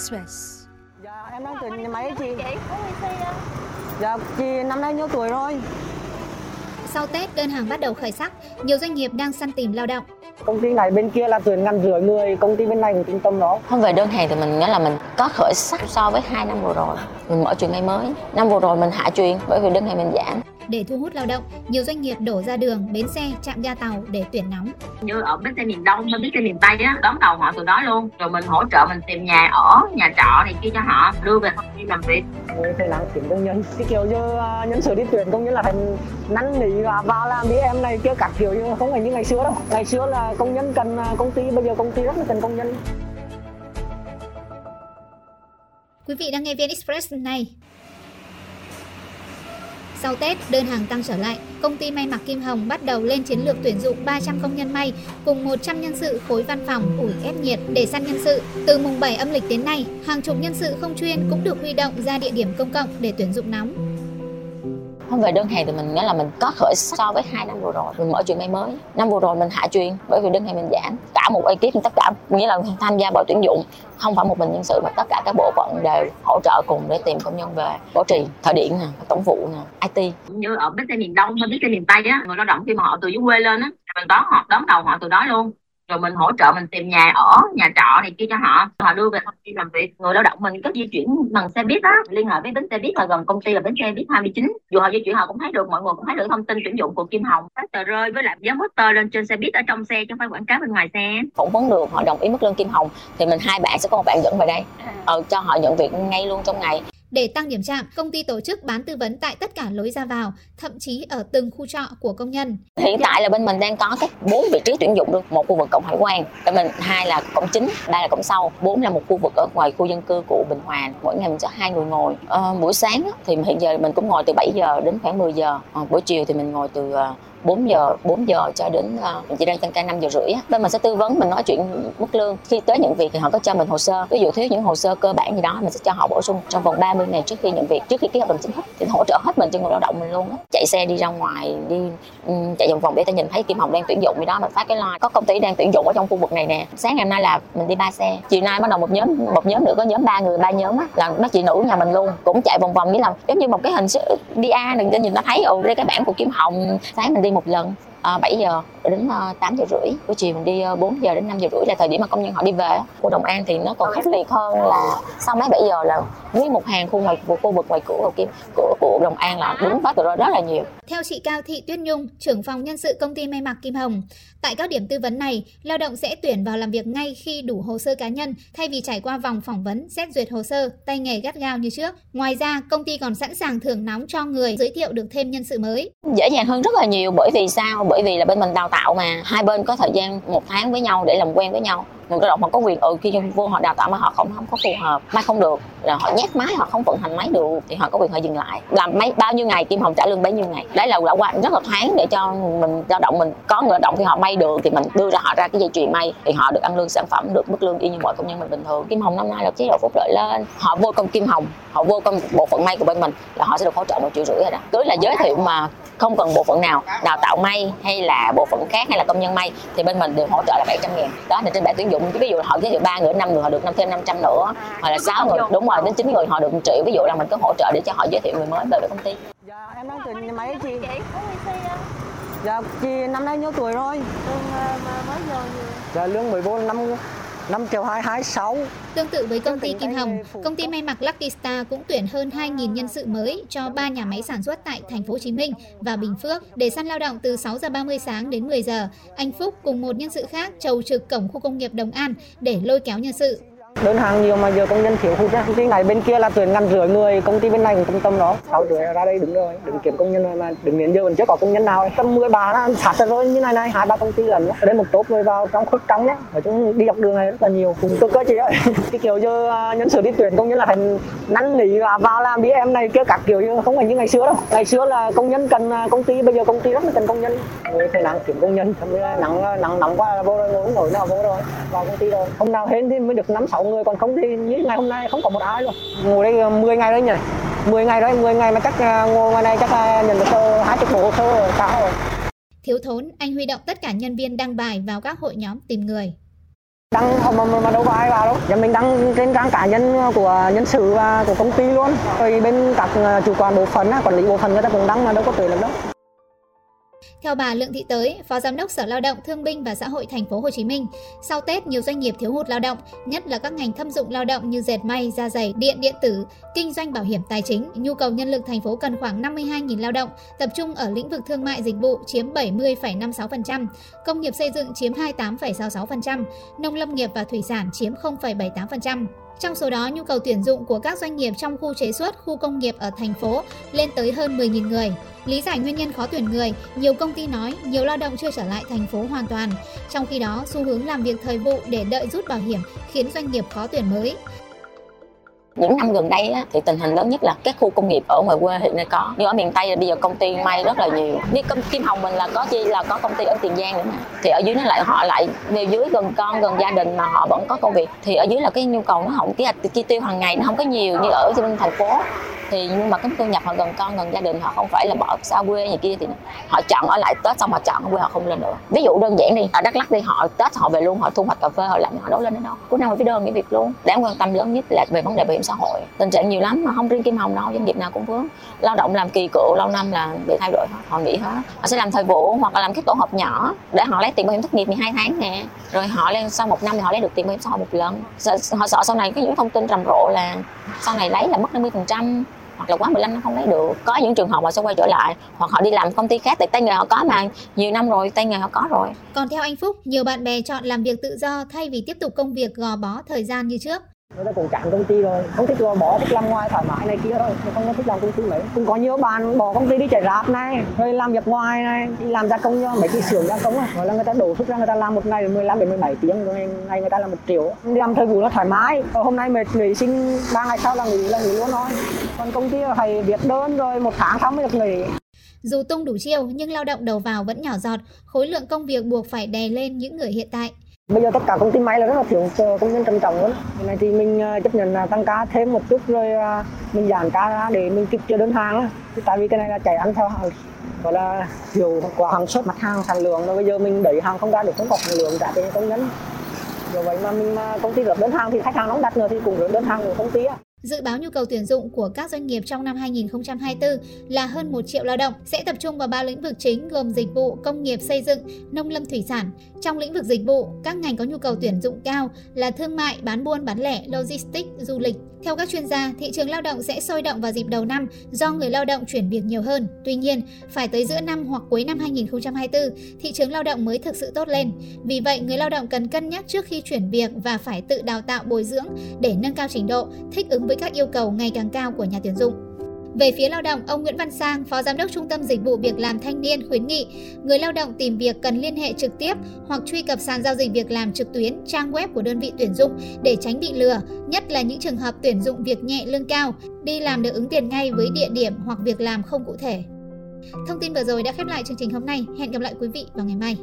Express. Dạ em đang tuyển nhà máy chị. Chị? Dạ chị năm nay nhiêu tuổi rồi? Sau Tết, đơn hàng bắt đầu khởi sắc, nhiều doanh nghiệp đang săn tìm lao động. Công ty này bên kia là tuyển ngàn rưỡi người, công ty bên này cũng trung tâm đó. Không về đơn hàng thì mình nghĩa là mình có khởi sắc so với hai năm vừa rồi. Mình mở trường ngay mới. Năm vừa rồi mình hạ truyền bởi vì đơn hàng mình giảm. Để thu hút lao động, nhiều doanh nghiệp đổ ra đường, bến xe, trạm ga tàu để tuyển nóng. như ở bến xe miền đông bến xe miền tây á đón đầu họ từ đó luôn rồi mình hỗ trợ mình tìm nhà ở nhà trọ này kia cho họ đưa về công ty làm việc Người phải làm tuyển công nhân. Cái kiểu như à, nhân sự đi tuyển công nhân là thành năn nỉ và vào làm đi em này kia các kiểu như không phải như ngày xưa đâu. Ngày xưa là công nhân cần à, công ty, bây giờ công ty rất là cần công nhân. Quý vị đang nghe VN Express này. Sau Tết, đơn hàng tăng trở lại, công ty may mặc Kim Hồng bắt đầu lên chiến lược tuyển dụng 300 công nhân may cùng 100 nhân sự khối văn phòng ủi ép nhiệt để săn nhân sự. Từ mùng 7 âm lịch đến nay, hàng chục nhân sự không chuyên cũng được huy động ra địa điểm công cộng để tuyển dụng nóng. Không về đơn hàng thì mình nghĩa là mình có khởi sắc so với hai năm vừa rồi. Mình mở chuyện ngay mới. Năm vừa rồi mình hạ truyền bởi vì đơn hàng mình giảm. Cả một ekip tất cả nghĩa là tham gia vào tuyển dụng không phải một mình nhân sự mà tất cả các bộ phận đều hỗ trợ cùng để tìm công nhân về bảo trì, thợ điện nè, tổng vụ nè, IT. như ở bến xe miền đông hay bến xe miền tây á người lao động khi mà họ từ dưới quê lên á mình đón họ đón đầu họ từ đó luôn rồi mình hỗ trợ mình tìm nhà ở nhà trọ này kia cho họ. Họ đưa về công ty làm việc. Người lao động mình có di chuyển bằng xe buýt á liên hệ với bến xe buýt là gần công ty là bến xe buýt 29 dù họ di chuyển họ cũng thấy được mọi người cũng thấy được thông tin tuyển dụng của Kim Hồng. Các tờ rơi với lại dán poster lên trên xe buýt ở trong xe chứ không phải quảng cáo bên ngoài xe. Phỏng vấn được họ đồng ý mức lương kim hồng. Thì mình hai bạn sẽ có một bạn dẫn về đây. Ờ, cho họ nhận việc ngay luôn trong ngày để tăng điểm chạm, công ty tổ chức bán tư vấn tại tất cả lối ra vào, thậm chí ở từng khu trọ của công nhân. hiện tại là bên mình đang có các bốn vị trí tuyển dụng luôn một khu vực cổng hải quan bên mình hai là cổng chính ba là cổng sau bốn là một khu vực ở ngoài khu dân cư của bình hòa. Mỗi ngày mình cho hai người ngồi. À, buổi sáng thì hiện giờ mình cũng ngồi từ 7 giờ đến khoảng 10 giờ. À, buổi chiều thì mình ngồi từ ờ, 4 giờ 4 giờ cho đến uh, mình chỉ đang tăng ca 5 giờ rưỡi á. bên mình sẽ tư vấn mình nói chuyện mức lương. Khi tới nhận việc thì họ có cho mình hồ sơ. Ví dụ thiếu những hồ sơ cơ bản gì đó mình sẽ cho họ bổ sung trong vòng 30 ngày trước khi nhận việc trước khi ký hợp đồng chính thức thì hỗ trợ hết mình cho người lao động mình luôn á. Chạy xe đi ra ngoài đi um, chạy vòng vòng để ta nhìn thấy Kim Hồng đang tuyển dụng gì đó mình phát cái like có công ty đang tuyển dụng ở trong khu vực này nè. Sáng ngày hôm nay là mình đi ba xe. Chiều nay bắt đầu một nhóm một nhóm nữa có nhóm ba người ba nhóm á là mấy chị nữ nhà mình luôn cũng chạy vòng vòng nghĩa là giống như một cái hình đi a đừng cho nhìn ta thấy ồ đây cái bảng của Kim Hồng sáng mình đi một lần à, 7 giờ đến uh, 8 giờ rưỡi buổi chiều mình đi uh, 4 giờ đến 5 giờ rưỡi là thời điểm mà công nhân họ đi về khu Đồng An thì nó còn khốc liệt hơn là sau mấy 7 giờ là nguyên một hàng khu ngoài của khu vực ngoài cửa của Kim của, của Đồng An là đứng phát từ đó rất là nhiều Theo chị Cao Thị Tuyết Nhung, trưởng phòng nhân sự công ty may mặc Kim Hồng, tại các điểm tư vấn này, lao động sẽ tuyển vào làm việc ngay khi đủ hồ sơ cá nhân thay vì trải qua vòng phỏng vấn, xét duyệt hồ sơ, tay nghề gắt gao như trước. Ngoài ra, công ty còn sẵn sàng thưởng nóng cho người giới thiệu được thêm nhân sự mới. dễ dàng hơn rất là nhiều bởi vì sao bởi vì là bên mình đào tạo mà, hai bên có thời gian một tháng với nhau để làm quen với nhau. Người lao động họ có quyền ừ khi vô họ đào tạo mà họ không không có phù hợp may không được, là họ nhét máy, họ không vận hành máy được, thì họ có quyền họ dừng lại. Làm mấy, bao nhiêu ngày, kim hồng trả lương bấy nhiêu ngày. Đấy là đã qua rất là thoáng để cho mình lao động mình có người lao động thì họ may được, thì mình đưa ra họ ra cái dây chuyền may, thì họ được ăn lương sản phẩm, được mức lương y như mọi công nhân mình bình thường. Kim hồng năm nay là chế độ phúc lợi lên. Họ vô công kim hồng, họ vô công bộ phận may của bên mình là họ sẽ được hỗ trợ một triệu rưỡi rồi đó. Cứ là giới thiệu mà không cần bộ phận nào đào tạo may hay là bộ phận khác hay là công nhân may thì bên mình đều hỗ trợ là 700 ngàn đó là trên bảng tuyển dụng ví dụ họ giới thiệu ba người năm người họ được năm thêm 500 nữa hoặc là sáu người đúng rồi đến chín người họ được 1 triệu ví dụ là mình có hỗ trợ để cho họ giới thiệu người mới về với công ty Dạ em đang tuyển nhà máy ấy chị. Dạ chị năm nay nhiêu tuổi rồi? Ờ? Dạ lương 14 năm 5 triệu 226. Tương tự với công ty Kim Hồng, công ty may mặc Lucky Star cũng tuyển hơn 2.000 nhân sự mới cho 3 nhà máy sản xuất tại thành phố Hồ Chí Minh và Bình Phước để săn lao động từ 6 giờ 30 sáng đến 10 giờ. Anh Phúc cùng một nhân sự khác chầu trực cổng khu công nghiệp Đồng An để lôi kéo nhân sự. Đơn hàng nhiều mà giờ công nhân thiếu hụt á. Công ty này bên kia là tuyển ngàn rưỡi người, công ty bên này cũng trung tâm đó. Sáu rưỡi ra đây đứng rồi, đứng kiếm công nhân rồi mà đứng đến giờ vẫn chưa có công nhân nào. Tầm 10 bà nó sát rồi như này này, hai ba công ty lần. Ở đây một tốt người vào trong khuất trắng đó. Nói chung đi dọc đường này rất là nhiều. Cùng cơ cơ chị ơi. Cái kiểu như à, nhân sự đi tuyển công nhân là thành năn nỉ và vào làm đi em này kia các kiểu như không phải như ngày xưa đâu. Ngày xưa là công nhân cần à, công ty, bây giờ công ty rất là cần công nhân. Người phải nắng kiếm công nhân, rồi nắng nắng nóng quá là vô rồi ngồi nào vô rồi vào công ty rồi. Hôm nào hên thì mới được năm sáu người còn không thì như ngày hôm nay không có một ai luôn. Ngồi đây 10 ngày đấy nhỉ. 10 ngày đấy, 10 ngày mà chắc à, ngồi ngoài này chắc nhận được ờ, hai chục bộ hồ sơ rồi, cao rồi. Thiếu thốn, anh huy động tất cả nhân viên đăng bài vào các hội nhóm tìm người. đăng mà, mà, mà đâu có ai vào đâu nhà mình đăng trên trang cá nhân của nhân sự và của công ty luôn rồi bên các ờ, chủ quản bộ phận quản lý bộ phận người ta cũng đăng mà đâu có tuyển được đâu theo bà Lượng Thị Tới, Phó Giám đốc Sở Lao động Thương binh và Xã hội Thành phố Hồ Chí Minh, sau Tết nhiều doanh nghiệp thiếu hụt lao động, nhất là các ngành thâm dụng lao động như dệt may, da giày, điện điện tử, kinh doanh bảo hiểm tài chính. Nhu cầu nhân lực thành phố cần khoảng 52.000 lao động, tập trung ở lĩnh vực thương mại dịch vụ chiếm 70,56%, công nghiệp xây dựng chiếm 28,66%, nông lâm nghiệp và thủy sản chiếm 0,78%. Trong số đó, nhu cầu tuyển dụng của các doanh nghiệp trong khu chế xuất, khu công nghiệp ở thành phố lên tới hơn 10.000 người. Lý giải nguyên nhân khó tuyển người, nhiều công công ty nói nhiều lao động chưa trở lại thành phố hoàn toàn. Trong khi đó, xu hướng làm việc thời vụ để đợi rút bảo hiểm khiến doanh nghiệp khó tuyển mới những năm gần đây á, thì tình hình lớn nhất là các khu công nghiệp ở ngoài quê hiện nay có. Như ở miền tây là bây giờ công ty may rất là nhiều. Như công kim hồng mình là có chi là có công ty ở tiền giang nữa mà. Thì ở dưới nó lại họ lại về dưới gần con gần gia đình mà họ vẫn có công việc. Thì ở dưới là cái nhu cầu nó không cái chi tiêu hàng ngày nó không có nhiều như ở trên thành phố. Thì nhưng mà cái thu nhập họ gần con gần gia đình họ không phải là bỏ xa quê gì kia thì họ chọn ở lại tết xong họ chọn ở quê họ không lên nữa ví dụ đơn giản đi ở đắk lắk đi họ tết họ về luôn họ thu hoạch cà phê họ làm họ đâu lên đến đâu. Cuối năm họ phải đơn nghỉ việc luôn. Đáng quan tâm lớn nhất là về vấn đề bảo hiểm xã hội. Tình trạng nhiều lắm mà không riêng kim hồng đâu doanh nghiệp nào cũng vướng. Lao động làm kỳ cựu lâu năm là bị thay đổi hết họ nghỉ hết. Họ sẽ làm thời vụ hoặc là làm cái tổ hợp nhỏ để họ lấy tiền bảo hiểm thất nghiệp 12 tháng nè. Rồi họ lên sau một năm thì họ lấy được tiền bảo hiểm xã hội một lần. Sợ, họ sợ sau này có những thông tin rầm rộ là sau này lấy là mất 50 phần trăm hoặc là quá 15 năm không lấy được. Có những trường hợp mà sẽ quay trở lại hoặc họ đi làm công ty khác tại tay nghề họ có mà. Nhiều năm rồi tay nghề họ có rồi. Còn theo anh Phúc, nhiều bạn bè chọn làm việc tự do thay vì tiếp tục công việc gò bó thời gian như trước người ta cũng chán công ty rồi. Không thích lo bỏ thích làm ngoài thoải mái này kia thôi. Không có thích làm công ty mấy. Cũng có nhiều bạn bỏ công ty đi chạy rạp này rồi làm việc ngoài này đi làm gia công cho mấy cái xưởng gia công gọi là người ta đổ sức ra người ta làm một ngày 15 đến 17 tiếng rồi ngày người ta làm một triệu. Đi làm thời vụ nó thoải mái. Rồi hôm nay mệt nghỉ xin ba ngày sau là nghỉ là nghỉ luôn thôi. Còn công ty phải viết đơn rồi một tháng sau mới được nghỉ. Dù tung đủ chiêu nhưng lao động đầu vào vẫn nhỏ giọt, khối lượng công việc buộc phải đè lên những người hiện tại bây giờ tất cả công ty máy là rất là thiếu công nhân trầm trọng luôn Hôm nay thì mình à, chấp nhận là tăng ca thêm một chút rồi à, mình giảm ca ra để mình kịp cho đơn hàng á. Tại vì cái này là chạy ăn theo hàng, gọi là thiếu quả hàng xuất mặt hàng, sản lượng rồi bây giờ mình đẩy hàng không ra được không có sản lượng trả cho công nhân do vậy mà mình mà công ty gửi đơn hàng thì khách hàng nó đặt nữa thì cũng gửi đơn hàng của công ty á. Dự báo nhu cầu tuyển dụng của các doanh nghiệp trong năm 2024 là hơn 1 triệu lao động, sẽ tập trung vào ba lĩnh vực chính gồm dịch vụ, công nghiệp xây dựng, nông lâm thủy sản. Trong lĩnh vực dịch vụ, các ngành có nhu cầu tuyển dụng cao là thương mại, bán buôn, bán lẻ, logistics, du lịch. Theo các chuyên gia, thị trường lao động sẽ sôi động vào dịp đầu năm do người lao động chuyển việc nhiều hơn. Tuy nhiên, phải tới giữa năm hoặc cuối năm 2024, thị trường lao động mới thực sự tốt lên. Vì vậy, người lao động cần cân nhắc trước khi chuyển việc và phải tự đào tạo bồi dưỡng để nâng cao trình độ, thích ứng với các yêu cầu ngày càng cao của nhà tuyển dụng. Về phía lao động, ông Nguyễn Văn Sang, Phó Giám đốc Trung tâm Dịch vụ Việc làm Thanh niên khuyến nghị người lao động tìm việc cần liên hệ trực tiếp hoặc truy cập sàn giao dịch việc làm trực tuyến, trang web của đơn vị tuyển dụng để tránh bị lừa, nhất là những trường hợp tuyển dụng việc nhẹ lương cao, đi làm được ứng tiền ngay với địa điểm hoặc việc làm không cụ thể. Thông tin vừa rồi đã khép lại chương trình hôm nay. Hẹn gặp lại quý vị vào ngày mai.